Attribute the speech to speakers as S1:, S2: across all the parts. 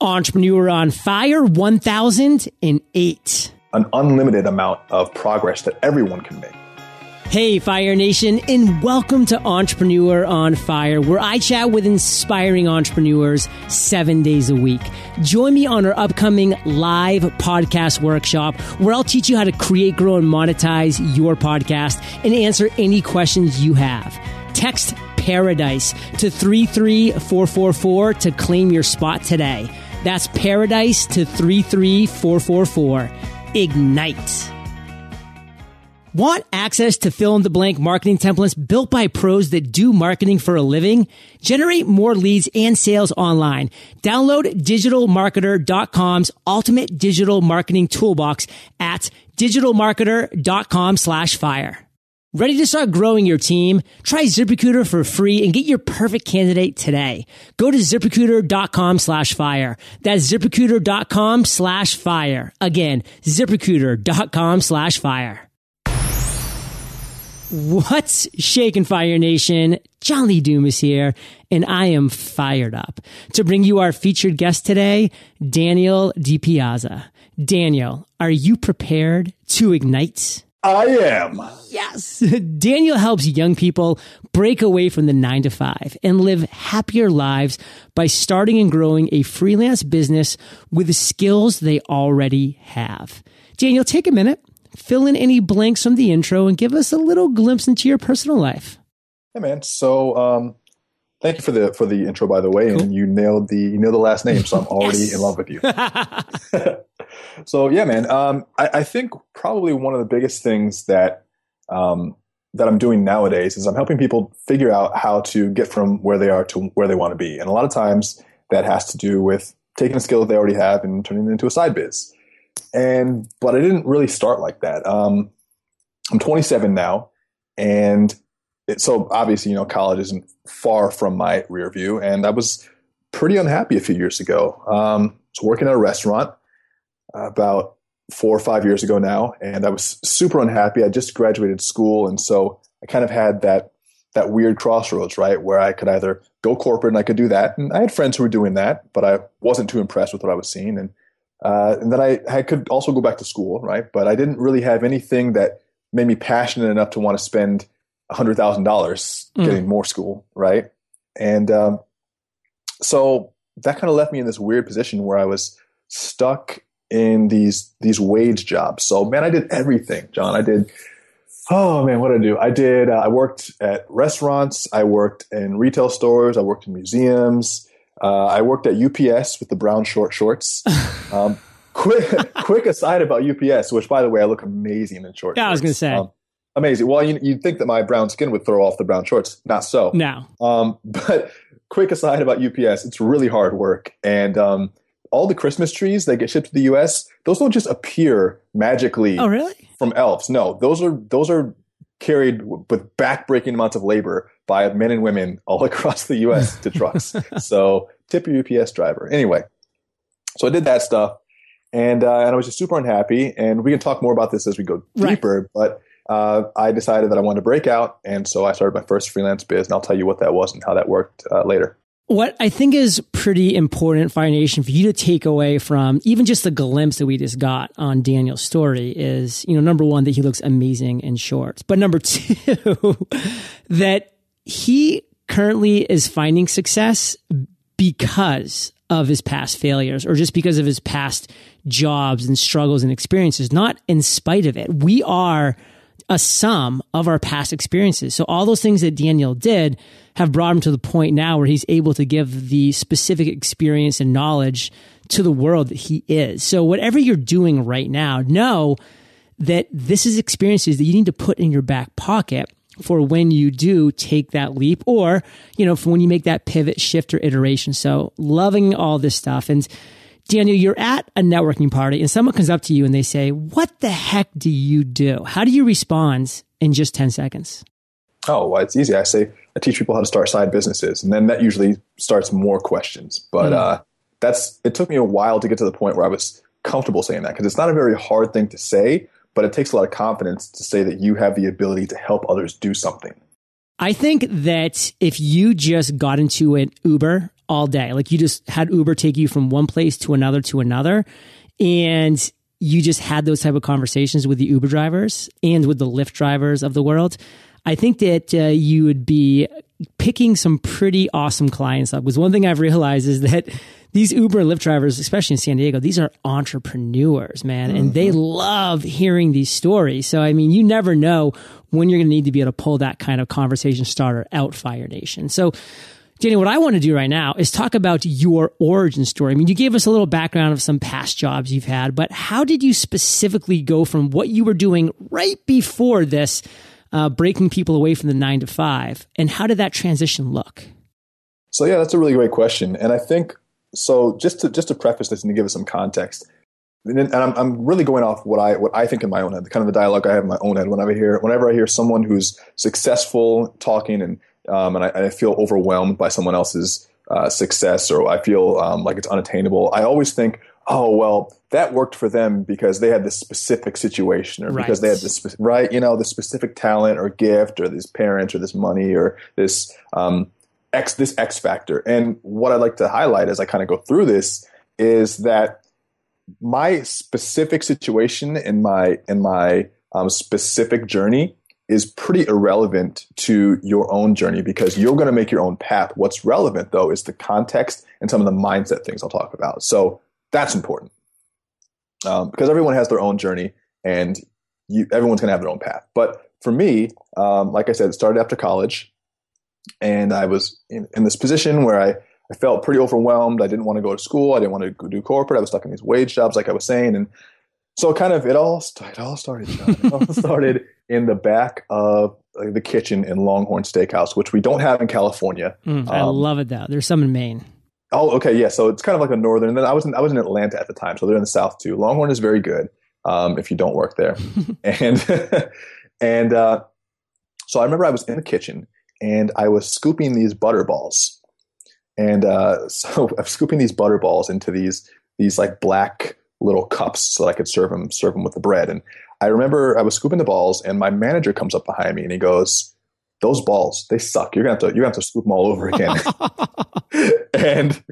S1: Entrepreneur on Fire 1008.
S2: An unlimited amount of progress that everyone can make.
S1: Hey, Fire Nation, and welcome to Entrepreneur on Fire, where I chat with inspiring entrepreneurs seven days a week. Join me on our upcoming live podcast workshop, where I'll teach you how to create, grow, and monetize your podcast and answer any questions you have. Text Paradise to 33444 to claim your spot today. That's Paradise to 33444. Ignite. Want access to fill in the blank marketing templates built by pros that do marketing for a living? Generate more leads and sales online. Download digitalmarketer.com's ultimate digital marketing toolbox at digitalmarketer.com slash fire. Ready to start growing your team? Try ZipRecruiter for free and get your perfect candidate today. Go to ziprecruiter.com slash fire. That's ziprecruiter.com slash fire. Again, ziprecruiter.com slash fire. What's shaking Fire Nation? John Lee Dumas here, and I am fired up to bring you our featured guest today, Daniel DiPiazza. Daniel, are you prepared to ignite?
S2: I am.
S1: Yes. Daniel helps young people break away from the nine to five and live happier lives by starting and growing a freelance business with the skills they already have. Daniel, take a minute, fill in any blanks from the intro, and give us a little glimpse into your personal life.
S2: Hey man. So um thank you for the for the intro by the way.
S1: Cool.
S2: And you nailed the you nailed the last name, so I'm already
S1: Yes.
S2: in love with you. so yeah, man. Um, I, I think probably one of the biggest things that um, that I'm doing nowadays is I'm helping people figure out how to get from where they are to where they want to be, and a lot of times that has to do with taking a skill that they already have and turning it into a side biz. And but I didn't really start like that. Um, I'm 27 now, and it, so obviously you know college isn't far from my rear view, and I was pretty unhappy a few years ago. Um, I was working at a restaurant about four or five years ago now, and I was super unhappy. I just graduated school, and so I kind of had that that weird crossroads, right, where I could either go corporate and I could do that, and I had friends who were doing that, but I wasn't too impressed with what I was seeing, and uh, and then I, I could also go back to school, right, but I didn't really have anything that made me passionate enough to want to spend hundred thousand dollars
S1: Mm.
S2: getting more school, right, and um, so that kind of left me in this weird position where I was stuck in these these wage jobs. So man, I did everything, John. I did. Oh man, what did I do? I did. Uh, I worked at restaurants. I worked in retail stores. I worked in museums. Uh, I worked at UPS with the brown short shorts. Um, quick, quick aside about UPS, which by the way, I look amazing in short.
S1: Yeah, I was gonna say.
S2: Um, amazing. Well, you, you'd think that my brown skin would throw off the brown shorts. Not so.
S1: No.
S2: Um, but quick aside about UPS, it's really hard work. And um, all the Christmas trees that get shipped to the US, those don't just appear magically
S1: oh really?
S2: from elves. No, those are those are carried with backbreaking amounts of labor by men and women all across the US to trucks. so tip your UPS driver. Anyway, so I did that stuff. And, uh, and I was just super unhappy. And we can talk more about this as we go
S1: Right.
S2: deeper. But uh, I decided that I wanted to break out. And so I started my first freelance biz. And I'll tell you what that was and how that worked uh, later.
S1: What I think is pretty important, Fire Nation, for you to take away from even just the glimpse that we just got on Daniel's story is, you know, number one, that he looks amazing in shorts. But number two, that he currently is finding success because of his past failures or just because of his past jobs and struggles and experiences, not in spite of it. We are a sum of our past experiences. So all those things that Daniel did have brought him to the point now where he's able to give the specific experience and knowledge to the world that he is. So whatever you're doing right now, know that this is experiences that you need to put in your back pocket for when you do take that leap or, you know, for when you make that pivot, shift, or iteration. So loving all this stuff. And Daniel, you're at a networking party and someone comes up to you and they say, What the heck do you do? How do you respond in just 10 seconds?
S2: Oh, well, it's easy. I say I teach people how to start side businesses, and then that usually starts more questions. But
S1: Mm.
S2: uh, that's it took me a while to get to the point where I was comfortable saying that because it's not a very hard thing to say, but it takes a lot of confidence to say that you have the ability to help others do something.
S1: I think that if you just got into an Uber all day. Like you just had Uber take you from one place to another to another. And you just had those type of conversations with the Uber drivers and with the Lyft drivers of the world. I think that uh, you would be picking some pretty awesome clients up. Because one thing I've realized is that these Uber and Lyft drivers, especially in San Diego, these are entrepreneurs, man, mm-hmm. and they mm-hmm. love hearing these stories. So, I mean, you never know when you're going to need to be able to pull that kind of conversation starter out Fire Nation. So, Danny, what I want to do right now is talk about your origin story. I mean, you gave us a little background of some past jobs you've had, but how did you specifically go from what you were doing right before this, uh, breaking people away from the nine to five, and how did that transition look?
S2: So, yeah, that's a really great question. And I think so. Just to just to preface this and to give us some context, and I'm, I'm really going off what I what I think in my own head, the kind of the dialogue I have in my own head whenever I hear whenever I hear someone who's successful talking and um, and I, I, feel overwhelmed by someone else's uh, success or I feel um, like it's unattainable. I always think, oh well, that worked for them because they had this specific situation or right. because they had this right, you know, the specific talent or gift or these parents or this money or this um, X this X factor. And what I'd like to highlight as I kind of go through this is that my specific situation in my in my um, specific journey is pretty irrelevant to your own journey because you're going to make your own path. What's relevant though is the context and some of the mindset things I'll talk about. So that's important um, because everyone has their own journey and you, everyone's going to have their own path. But for me, um, like I said, it started after college and I was in, in, this position where I, I felt pretty overwhelmed. I didn't want to go to school. I didn't want to do corporate. I was stuck in these wage jobs, like I was saying. And so kind of it all, it all started, it all started in the back of the kitchen in Longhorn Steakhouse, which we don't have in California.
S1: Mm, I um, love it though. There's some in Maine.
S2: Oh, okay, yeah. So it's kind of like a northern. And then I was in, I was in Atlanta at the time, so they're in the south too. Longhorn is very good um, if you don't work there. and and uh, so I remember I was in the kitchen and I was scooping these butter balls, and uh, so I'm scooping these butter balls into these these like black little cups so that I could serve them serve them with the bread. And I remember I was scooping the balls, and my manager comes up behind me and he goes, "Those balls, they suck. You're gonna have to you're gonna have to scoop them all over again." and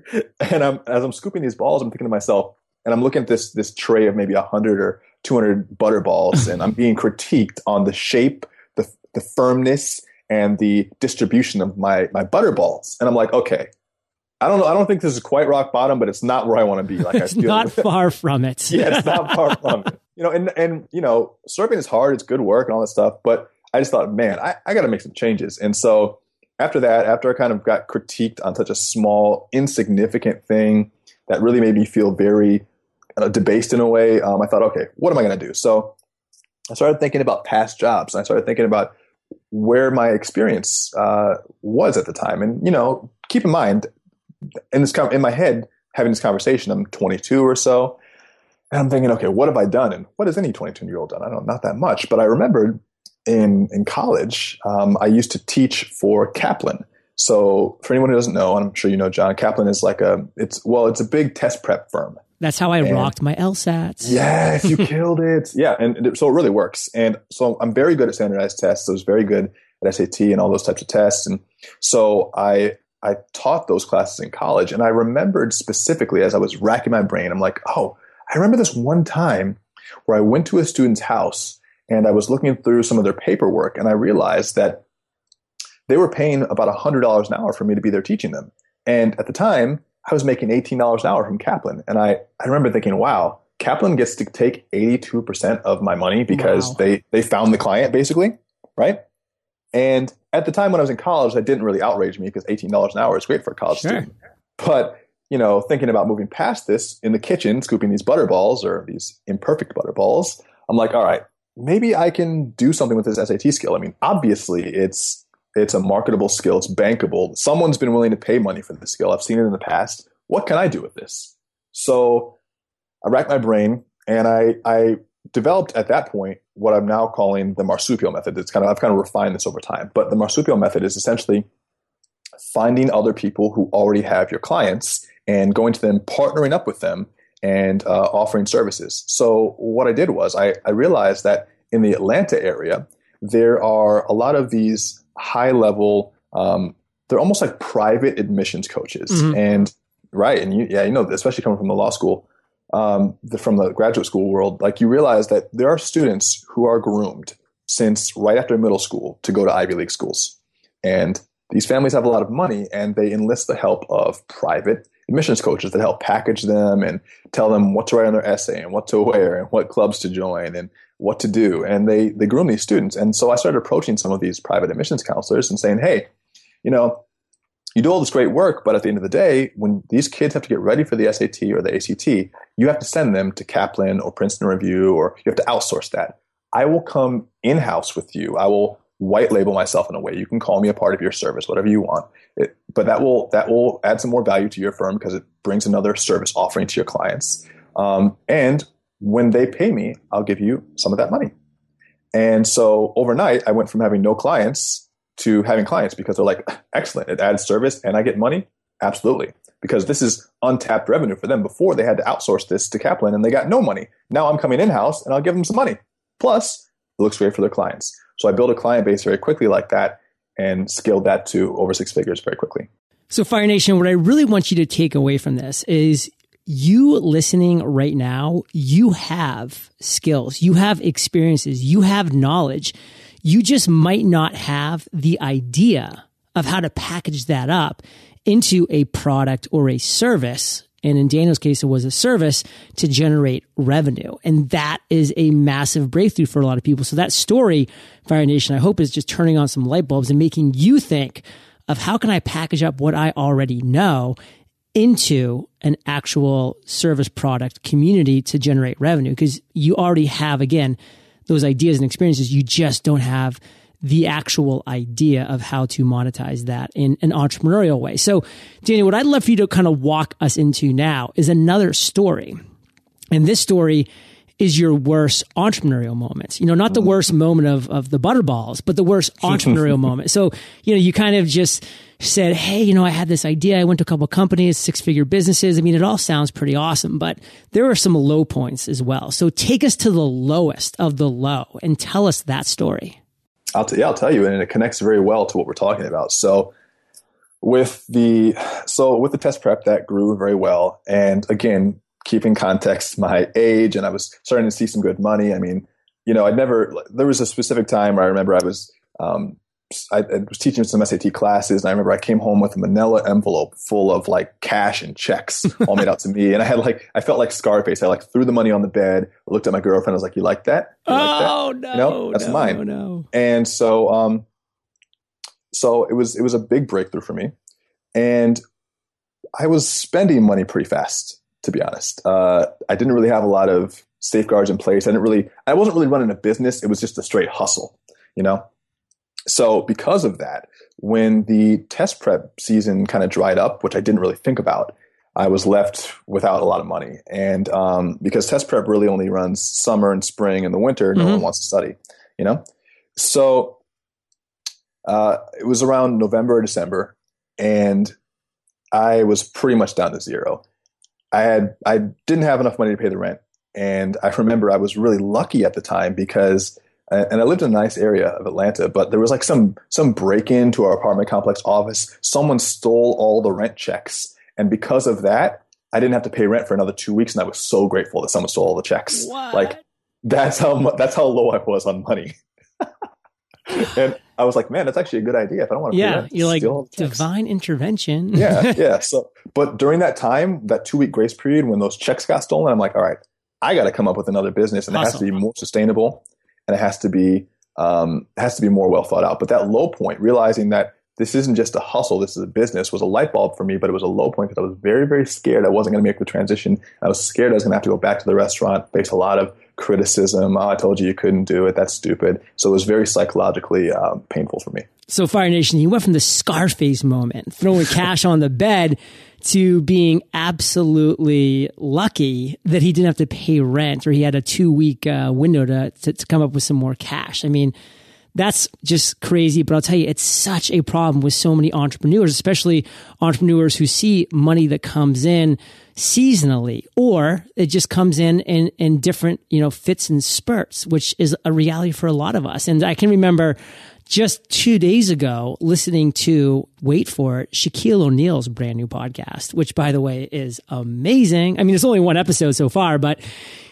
S2: and I'm as I'm scooping these balls, I'm thinking to myself, and I'm looking at this this tray of maybe hundred or 200 butter balls, and I'm being critiqued on the shape, the the firmness, and the distribution of my my butter balls. And I'm like, okay, I don't know. I don't think this is quite rock bottom, but it's not where I want to be.
S1: Like it's not far from it.
S2: yeah, it's not far from it. You know, and and you know, surfing is hard. It's good work and all that stuff. But I just thought, man, I, I got to make some changes. And so after that, after I kind of got critiqued on such a small, insignificant thing that really made me feel very uh, debased in a way, um, I thought, okay, what am I going to do? So I started thinking about past jobs. I started thinking about where my experience uh, was at the time. And you know, keep in mind, in this in my head, having this conversation, I'm 22 or so, and I'm thinking, okay, what have I done? And what has any 22 year old done? I don't, not that much. But I remembered in in college, um, I used to teach for Kaplan. So for anyone who doesn't know, and I'm sure you know, John Kaplan is like a it's well, it's a big test prep firm.
S1: That's how I and rocked my LSATs.
S2: Yes, you killed it. Yeah, and so it really works. And so I'm very good at standardized tests. I was very good at SAT and all those types of tests. And so I I taught those classes in college, and I remembered specifically as I was racking my brain, I'm like, oh, I remember this one time where I went to a student's house and I was looking through some of their paperwork, and I realized that they were paying about $100 an hour for me to be there teaching them. And at the time, I was making $18 an hour from Kaplan. And I, I remember thinking, wow, Kaplan gets to take 82% of my money because wow. they, they found the client basically, right? And at the time when I was in college, that didn't really outrage me because $18 an hour is great for a college sure. student. But, you know, thinking about moving past this in the kitchen, scooping these butter balls or these imperfect butter balls, I'm like, all right, maybe I can do something with this SAT skill. I mean, obviously it's it's a marketable skill, it's bankable. Someone's been willing to pay money for this skill. I've seen it in the past. What can I do with this? So I racked my brain and I I developed at that point what I'm now calling the marsupial method. It's kind of I've kind of refined this over time, but the marsupial method is essentially finding other people who already have your clients and going to them, partnering up with them, and uh, offering services. So what I did was I, I realized that in the Atlanta area there are a lot of these high level um, they're almost like private admissions coaches. Mm-hmm. And right, and you, yeah, you know, especially coming from the law school, um, the, from the graduate school world, like you realize that there are students who are groomed since right after middle school to go to Ivy League schools, and these families have a lot of money, and they enlist the help of private admissions coaches that help package them and tell them what to write on their essay and what to wear and what clubs to join and what to do. And they they groom these students. And so I started approaching some of these private admissions counselors and saying, hey, you know, you do all this great work, but at the end of the day, when these kids have to get ready for the SAT or the ACT, you have to send them to Kaplan or Princeton Review, or you have to outsource that. I will come in house with you. I will white label myself in a way. You can call me a part of your service, whatever you want. It, but that will that will add some more value to your firm because it brings another service offering to your clients. Um, and when they pay me, I'll give you some of that money. And so overnight, I went from having no clients to having clients because they're like, excellent, it adds service and I get money? Absolutely. Because this is untapped revenue for them. Before they had to outsource this to Kaplan and they got no money. Now I'm coming in house and I'll give them some money. Plus, it looks great for their clients. So I built a client base very quickly like that and scaled that to over six figures very quickly.
S1: So, Fire Nation, what I really want you to take away from this is you listening right now, you have skills, you have experiences, you have knowledge you just might not have the idea of how to package that up into a product or a service. And in Daniel's case, it was a service to generate revenue. And that is a massive breakthrough for a lot of people. So that story, Fire Nation, I hope is just turning on some light bulbs and making you think of how can I package up what I already know into an actual service product community to generate revenue because you already have, again, those ideas and experiences. You just don't have the actual idea of how to monetize that in an entrepreneurial way. So, Danny, what I'd love for you to kind of walk us into now is another story. And this story is your worst entrepreneurial moment. You know, not the mm-hmm. worst moment of, of the butterballs, but the worst entrepreneurial moment. So, you know, you kind of just said, Hey, you know, I had this idea. I went to a couple companies, six figure businesses. I mean, it all sounds pretty awesome, but there are some low points as well. So take us to the lowest of the low and tell us that story.
S2: I'll, t- yeah, I'll tell you. And it connects very well to what we're talking about. So with the, so with the test prep that grew very well. And again, keeping context my age and I was starting to see some good money. I mean, you know, I'd never, there was a specific time where I remember I was, um, I, I, was teaching some SAT classes, and I remember I came home with a manila envelope full of like cash and checks all made out to me. And I had like, I felt like Scarface. I like threw the money on the bed, looked at my girlfriend, I was like, "You like that? You like
S1: oh that? no, you know, that's no, mine." No.
S2: And so, um, so it was it was a big breakthrough for me, and I was spending money pretty fast, to be honest. Uh, I didn't really have a lot of safeguards in place. I didn't really, I wasn't really running a business. It was just a straight hustle, you know. So because of that, when the test prep season kind of dried up, which I didn't really think about, I was left without a lot of money. And um, because test prep really only runs summer and spring and the winter, mm-hmm. no one mm-hmm. wants to study, you know? So uh, it was around November or December, and I was pretty much down to zero. I had I didn't have enough money to pay the rent, and I remember I was really lucky at the time because and I lived in a nice area of Atlanta, but there was like some some break in to our apartment complex office. Someone stole all the rent checks, and because of that, I didn't have to pay rent for another two weeks. And I was so grateful that someone stole all the checks.
S1: What?
S2: Like that's how that's how low I was on money. and I was like, man, that's actually a good idea. If I don't want to,
S1: yeah, you're like divine intervention.
S2: yeah, yeah. So, but during that time, that two week grace period when those checks got stolen, I'm like, all right, I got to come up with another business, and awesome. it has to be more sustainable and it has to be um, has to be more well thought out. But that low point, realizing that this isn't just a hustle, this is a business, was a light bulb for me. But it was a low point because I was very, very scared I wasn't going to make the transition. I was scared I was going to have to go back to the restaurant, face a lot of criticism. Oh, I told you you couldn't do it. That's stupid. So it was very psychologically um, painful for me.
S1: So Fire Nation, you went from the Scarface moment, throwing cash on the bed, to being absolutely lucky that he didn't have to pay rent or he had a two week uh, window to, to, to come up with some more cash. I mean, that's just crazy. But I'll tell you, it's such a problem with so many entrepreneurs, especially entrepreneurs who see money that comes in seasonally or it just comes in in, in different, you know, fits and spurts, which is a reality for a lot of us. And I can remember just two days ago listening to, wait for it, Shaquille O'Neal's brand new podcast, which by the way is amazing. I mean, it's only one episode so far, but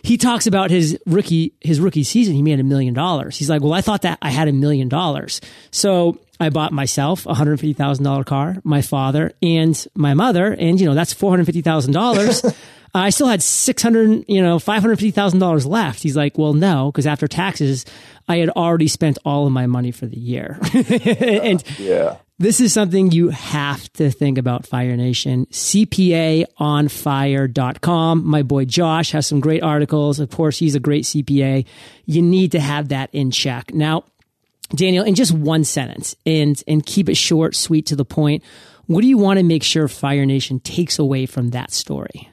S1: he talks about his rookie, his rookie season. He made a million dollars. He's like, well, I thought that I had a million dollars. So I bought myself a hundred fifty thousand dollar car, my father and my mother, and you know that's four hundred fifty thousand dollars. I still had six hundred, you know, five hundred fifty thousand dollars left. He's like, well, no, because after taxes, I had already spent all of my money for the year. and
S2: yeah.
S1: This is something you have to think about, Fire Nation. CPAonfire.com. My boy Josh has some great articles. Of course, he's a great CPA. You need to have that in check. Now, Daniel, in just one sentence and, and keep it short, sweet to the point. What do you want to make sure Fire Nation takes away from that story?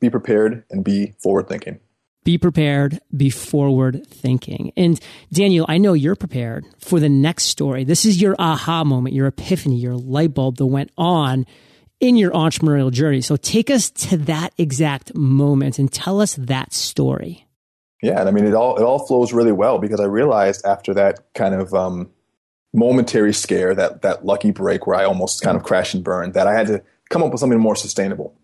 S2: Be prepared and be forward thinking
S1: be prepared, be forward thinking. And Daniel, I know you're prepared for the next story. This is your aha moment, your epiphany, your light bulb that went on in your entrepreneurial journey. So take us to that exact moment and tell us that story.
S2: Yeah, and I mean it all it all flows really well because I realized after that kind of um, momentary scare, that that lucky break where I almost kind of crashed and burned, that I had to come up with something more sustainable.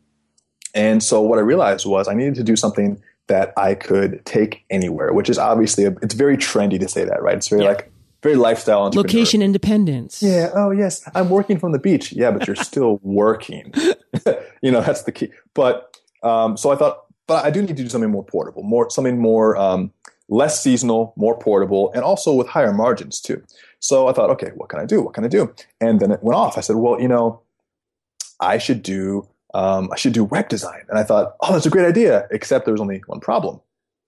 S2: And so what I realized was I needed to do something that I could take anywhere, which is obviously a, it's very trendy to say that, right? It's very yeah. like very lifestyle and
S1: location independence.
S2: Yeah. Oh yes, I'm working from the beach. Yeah, but you're still working. you know that's the key. But um, so I thought, but I do need to do something more portable, more something more um, less seasonal, more portable, and also with higher margins too. So I thought, okay, what can I do? What can I do? And then it went off. I said, well, you know, I should do um, I should do web design. And I thought, oh, that's a great idea, except there was only one problem.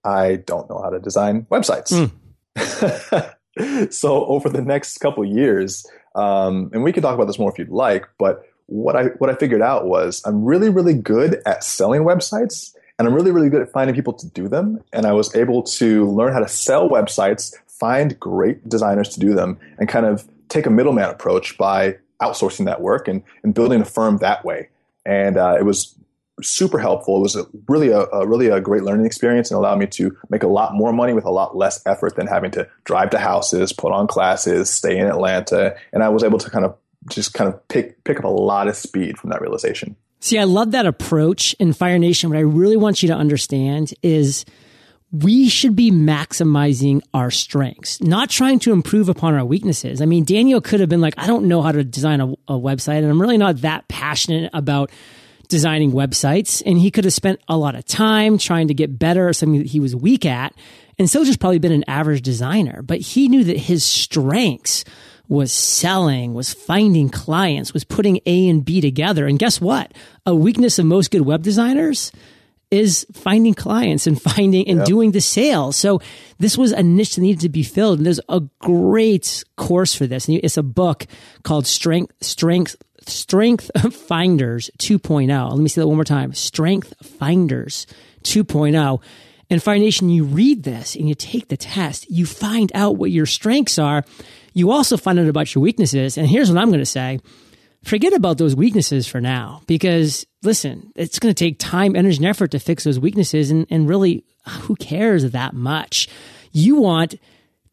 S2: I don't know how to design websites. Mm. so over the next couple years, um, and we can talk about this more if you'd like, but what I what I figured out was I'm really really good at selling websites, and I'm really really good at finding people to do them. And I was able to learn how to sell websites, find great designers to do them, and kind of take a middleman approach by outsourcing that work and, and building a firm that way and uh, it was super helpful. It was a, really a, a, really a great learning experience and allowed me to make a lot more money with a lot less effort than having to drive to houses, put on classes, stay in Atlanta, and I was able to kind of just kind of pick pick up a lot of speed from that realization.
S1: See, I love that approach in Fire Nation. What I really want you to understand is we should be maximizing our strengths, not trying to improve upon our weaknesses. I mean, Daniel could have been like, I don't know how to design a, a, website, and I'm really not that passionate about designing websites. And he could have spent a lot of time trying to get better at something that he was weak at, and still just probably been an average designer. But he knew that his strengths was selling, was finding clients, was putting A and B together. And guess what? A weakness of most good web designers is finding clients and finding and yep. doing the sales. So this was a niche that needed to be filled. And there's a great course for this. And it's a book called Strength, Strength, Strength Finders 2.0. Let me say that one more time. Strength Finders 2.0. And Fire Nation, you read this and you take the test, you find out what your strengths are. You also find out about your weaknesses. And here's what I'm going to say forget about those weaknesses for now because listen, it's going to take time, energy, and effort to fix those weaknesses. And, and really, who cares that much? You want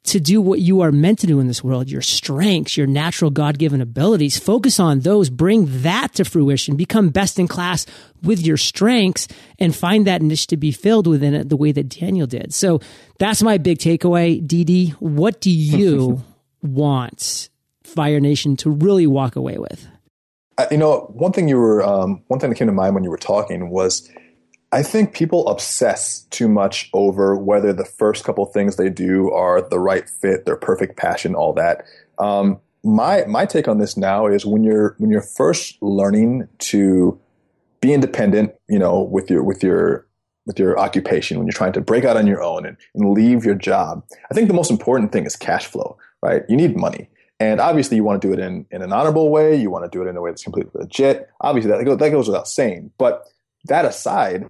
S1: to do what you are meant to do in this world, your strengths, your natural God given abilities. Focus on those, bring that to fruition, become best in class with your strengths and find that niche to be filled within it the way that Daniel did. So that's my big takeaway. DD, what do you want Fire Nation to really walk away with?
S2: you know, one thing you were, um, one thing that came to mind when you were talking was, I think people obsess too much over whether the first couple things they do are the right fit, their perfect passion, all that. Um, my my take on this now is when you're when you're first learning to be independent, you know, with your with your with your occupation, when you're trying to break out on your own and, and leave your job, I think the most important thing is cash flow, right? You need money. And obviously, you want to do it in, in an honorable way. You want to do it in a way that's completely legit. Obviously, that, that goes without saying. But that aside,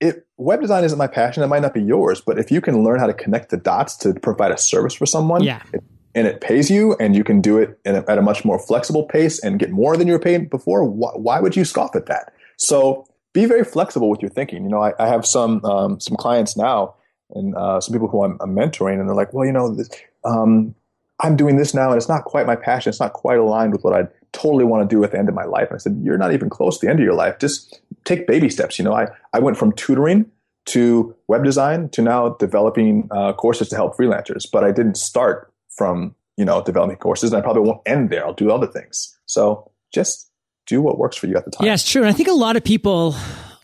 S2: it, web design isn't my passion. It might not be yours. But if you can learn how to connect the dots to provide a service for someone,
S1: yeah.
S2: It, and it pays you, and you can do it a, at a much more flexible pace and get more than you were paid before, why, why would you scoff at that? So be very flexible with your thinking. You know, I, I have some um, some clients now and uh, some people who I'm, I'm, mentoring, and they're like, well, you know, this, um, I'm doing this now and it's not quite my passion. It's not quite aligned with what I totally want to do at the end of my life. And I said, You're not even close to the end of your life. Just take baby steps. You know, I, I went from tutoring to web design to now developing uh, courses to help freelancers. But I didn't start from, you know, developing courses and I probably won't end there. I'll do other things. So just do what works for you at the time.
S1: Yeah, it's true. And I think a lot of people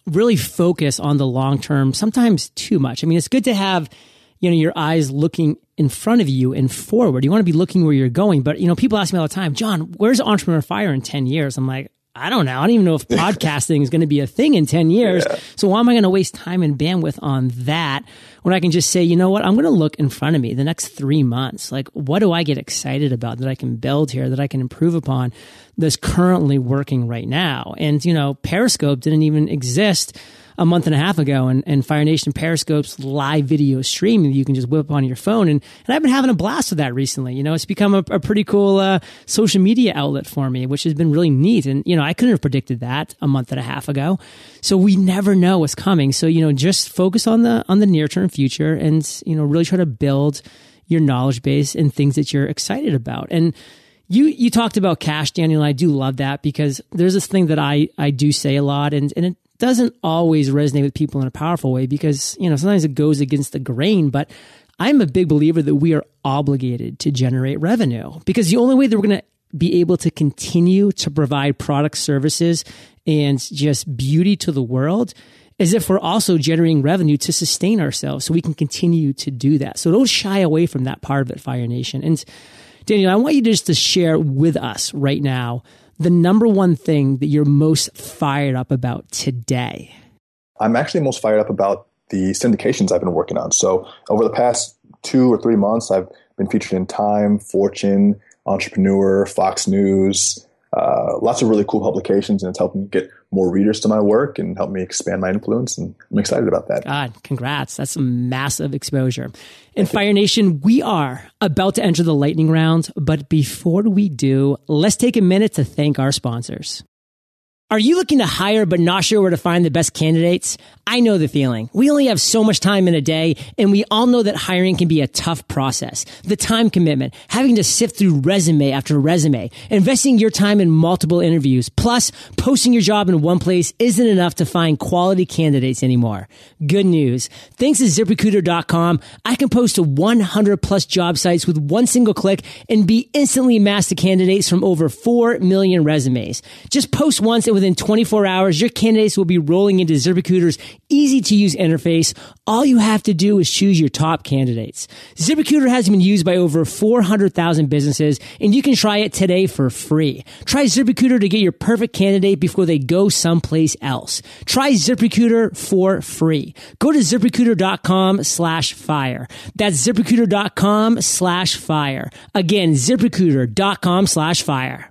S1: really focus on the long term, sometimes too much. I mean, it's good to have, you know, your eyes looking in front of you and forward. You want to be looking where you're going. But, you know, people ask me all the time, John, where's Entrepreneur Fire in 10 years? I'm like, I don't know. I don't even know if podcasting is going to be a thing in 10 years. Yeah. So why am I going to waste time and bandwidth on that when I can just say, you know what? I'm going to look in front of me the next three months. Like, what do I get excited about that I can build here, that I can improve upon that's currently working right now? And, you know, Periscope didn't even exist a month and a half ago and, and Fire Nation Periscope's live video stream that you can just whip up on your phone. And, and I've been having a blast with that recently. You know, it's become a, a pretty cool uh, social media outlet for me, which has been really neat. And, you know, I couldn't have predicted that a month and a half ago. So we never know what's coming. So, you know, just focus on the, on the near term future and, you know, really try to build your knowledge base and things that you're excited about. And, you you talked about cash, Daniel. I do love that because there's this thing that I I do say a lot, and and it doesn't always resonate with people in a powerful way because, you know, sometimes it goes against the grain, but I'm a big believer that we are obligated to generate revenue because the only way that we're going to be able to continue to provide product services and just beauty to the world is if we're also generating revenue to sustain ourselves so we can continue to do that. So don't shy away from that part of it, Fire Nation. And Daniel, I want you just to share with us right now the number one thing that you're most fired up about today?
S2: I'm actually most fired up about the syndications I've been working on. So over the past two or three months, I've been featured in Time, Fortune, Entrepreneur, Fox News, uh, lots of really cool publications, and it's helping get more readers to my work and help me expand my influence. And I'm excited about that.
S1: God, congrats. That's some massive exposure. In Fire Nation, we are about to enter the lightning round. But before we do, let's take a minute to thank our sponsors. Are you looking to hire but not sure where to find the best candidates? I know the feeling. We only have so much time in a day, and we all know that hiring can be a tough process. The time commitment, having to sift through resume after resume, investing your time in multiple interviews, plus posting your job in one place isn't enough to find quality candidates anymore. Good news. Thanks to ziprecruiter.com, I can post to 100 plus job sites with one single click and be instantly matched to candidates from over 4 million resumes. Just post once and within 24 hours, your candidates will be rolling into ZipRecruiter's easy to use interface. All you have to do is choose your top candidates. ZipRecruiter has been used by over 400,000 businesses and you can try it today for free. Try ZipRecruiter to get your perfect candidate before they go someplace else. Try ZipRecruiter for free. Go to ziprecruiter.com slash fire. That's ziprecruiter.com slash fire. Again, ziprecruiter.com slash fire.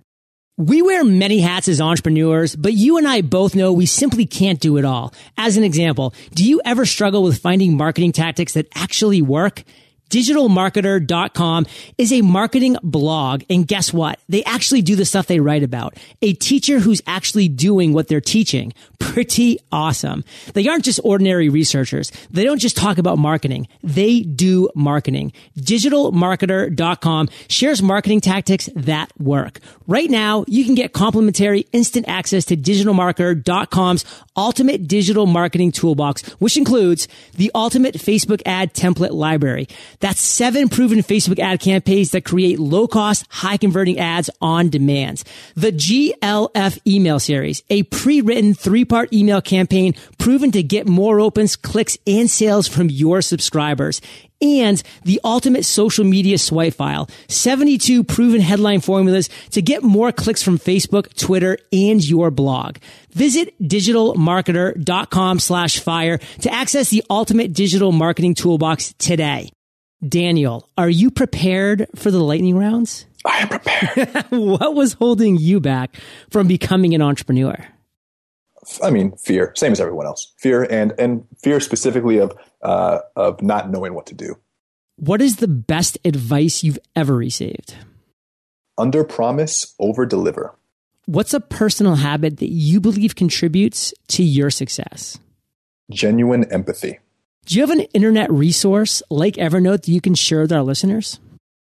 S1: We wear many hats as entrepreneurs, but you and I both know we simply can't do it all. As an example, do you ever struggle with finding marketing tactics that actually work? digitalmarketer.com is a marketing blog. And guess what? They actually do the stuff they write about. A teacher who's actually doing what they're teaching. Pretty awesome. They aren't just ordinary researchers. They don't just talk about marketing. They do marketing. Digitalmarketer.com shares marketing tactics that work. Right now, you can get complimentary instant access to digitalmarketer.com's ultimate digital marketing toolbox, which includes the ultimate Facebook ad template library. That's seven proven Facebook ad campaigns that create low cost, high converting ads on demand. The GLF email series, a pre-written three part email campaign proven to get more opens, clicks, and sales from your subscribers and the ultimate social media swipe file. 72 proven headline formulas to get more clicks from Facebook, Twitter, and your blog. Visit digitalmarketer.com slash fire to access the ultimate digital marketing toolbox today. Daniel, are you prepared for the lightning rounds?
S2: I am prepared.
S1: what was holding you back from becoming an entrepreneur?
S2: I mean, fear, same as everyone else. Fear and and fear specifically of uh, of not knowing what to do.
S1: What is the best advice you've ever received?
S2: Under promise, over deliver.
S1: What's a personal habit that you believe contributes to your success?
S2: Genuine empathy.
S1: Do you have an internet resource like Evernote that you can share with our listeners?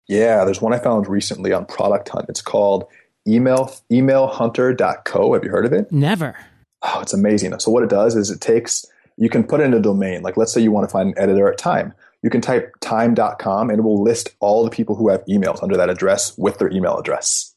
S2: Yeah, there's one I found recently on Product Hunt. It's called email emailhunter.co. Have you heard of it?
S1: Never.
S2: Oh, it's amazing. So what it does is it takes you can put in a domain. Like let's say you want to find an editor at Time. You can type time.com and it will list all the people who have emails under that address with their email address.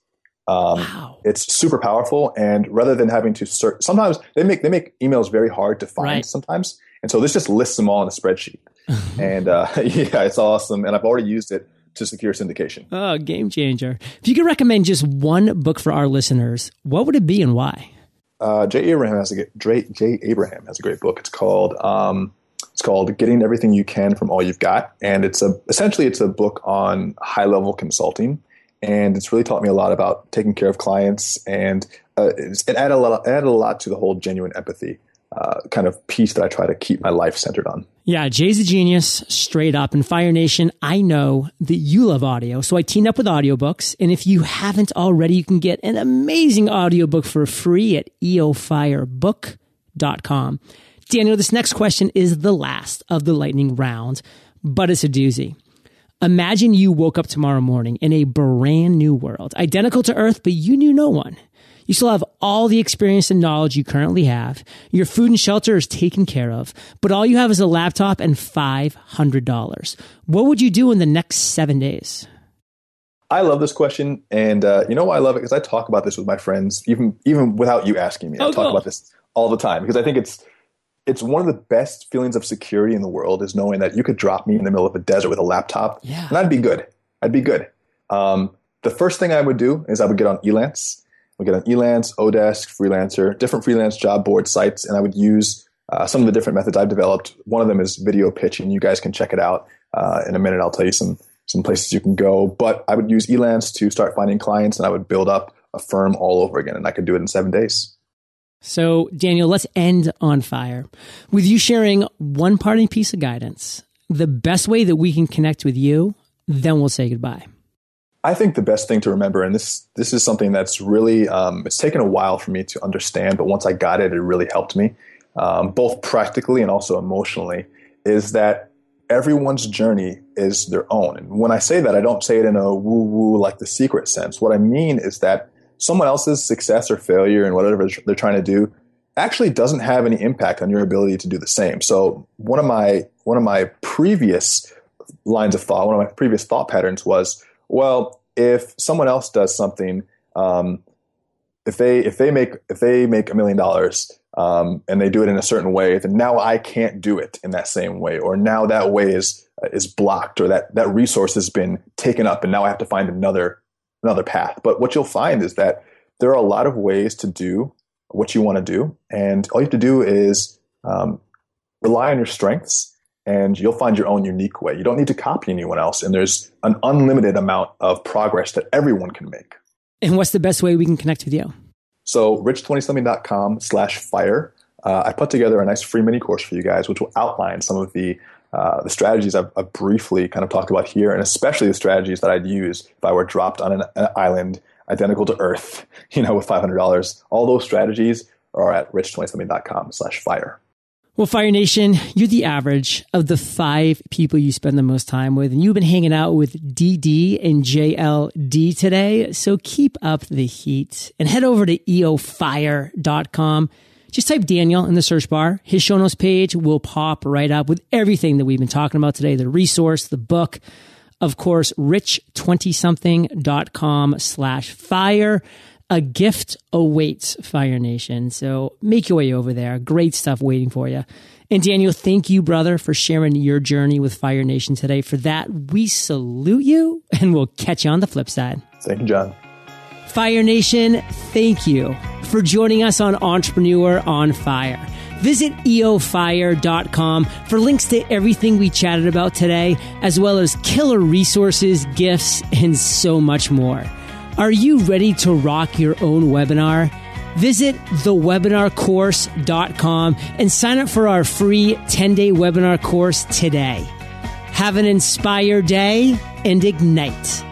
S2: Um, wow. It's super powerful, and rather than having to search, sometimes they make they make emails very hard to find. Right. Sometimes, and so this just lists them all in a spreadsheet. and uh, yeah, it's awesome. And I've already used it to secure syndication.
S1: Oh, game changer! If you could recommend just one book for our listeners, what would it be and why?
S2: Uh, Jay Abraham has a Jay, Jay Abraham has a great book. It's called um, it's called Getting Everything You Can from All You've Got, and it's a essentially it's a book on high level consulting, and it's really taught me a lot about taking care of clients, and uh, it added a lot added a lot to the whole genuine empathy uh, kind of piece that I try to keep my life centered on.
S1: Yeah, Jay's a genius, straight up. And Fire Nation, I know that you love audio, so I teamed up with audiobooks. And if you haven't already, you can get an amazing audiobook for free at eofirebook.com. Daniel, this next question is the last of the lightning round, but it's a doozy. Imagine you woke up tomorrow morning in a brand new world, identical to Earth, but you knew no one. You still have all the experience and knowledge you currently have. Your food and shelter is taken care of, but all you have is a laptop and $500. What would you do in the next seven days?
S2: I love this question, and uh, you know why I love it because I talk about this with my friends, even even without you asking me. I oh, talk cool. about this all the time because I think it's it's one of the best feelings of security in the world is knowing that you could drop me in the middle of a desert with a laptop,
S1: yeah.
S2: and I'd be good. I'd be good. Um, the first thing I would do is I would get on Elance we get on Elance, Odesk, Freelancer, different freelance job board sites, and I would use uh, some of the different methods I've developed. One of them is video pitching. You guys can check it out uh, in a minute. I'll tell you some some places you can go. But I would use Elance to start finding clients, and I would build up a firm all over again, and I could do it in seven days.
S1: So, Daniel, let's end on fire with you sharing one parting piece of guidance, the best way that we can connect with you. Then we'll say goodbye.
S2: I think the best thing to remember, and this this is something that's really um, it's taken a while for me to understand, but once I got it, it really helped me, um, both practically and also emotionally, is that everyone's journey is their own. And when I say that, I don't say it in a woo woo like the secret sense. What I mean is that someone else's success or failure and whatever they're trying to do actually doesn't have any impact on your ability to do the same. So one of my one of my previous lines of thought, one of my previous thought patterns was well, if someone else does something, um, if they if they make if they make a million dollars um, and they do it in a certain way, then now I can't do it in that same way, or now that way is is blocked, or that that resource has been taken up, and now I have to find another another path. But what you'll find is that there are a lot of ways to do what you want to do, and all you have to do is um, rely on your strengths and you'll find your own unique way. You don't need to copy anyone else, and there's an unlimited amount of progress that everyone can make.
S1: And what's the best way we can connect with you?
S2: So rich20something.com slash fire. Uh, I put together a nice free mini course for you guys, which will outline some of the uh, the strategies I've, I've, briefly kind of talked about here, and especially the strategies that I'd use if I were dropped on an, an island identical to Earth, you know, with $500. All those strategies are at rich20something.com slash fire.
S1: Well, Fire Nation, you're the average of the five people you spend the most time with. And you've been hanging out with DD and JLD today. So keep up the heat and head over to eofire.com. Just type Daniel in the search bar. His show notes page will pop right up with everything that we've been talking about today the resource, the book, of course, rich20something.com slash fire a gift awaits Fire Nation. So make your way over there. Great stuff waiting for you. And Daniel, thank you, brother, for sharing your journey with Fire Nation today. For that, we salute you and we'll catch you on the flip side.
S2: Thank you, John.
S1: Fire Nation, thank you for joining us on Entrepreneur on Fire. Visit eofire.com for links to everything we chatted about today, as well as killer resources, gifts, and so much more. Are you ready to rock your own webinar? Visit thewebinarcourse.com and sign up for our free 10 day webinar course today. Have an inspired day and ignite.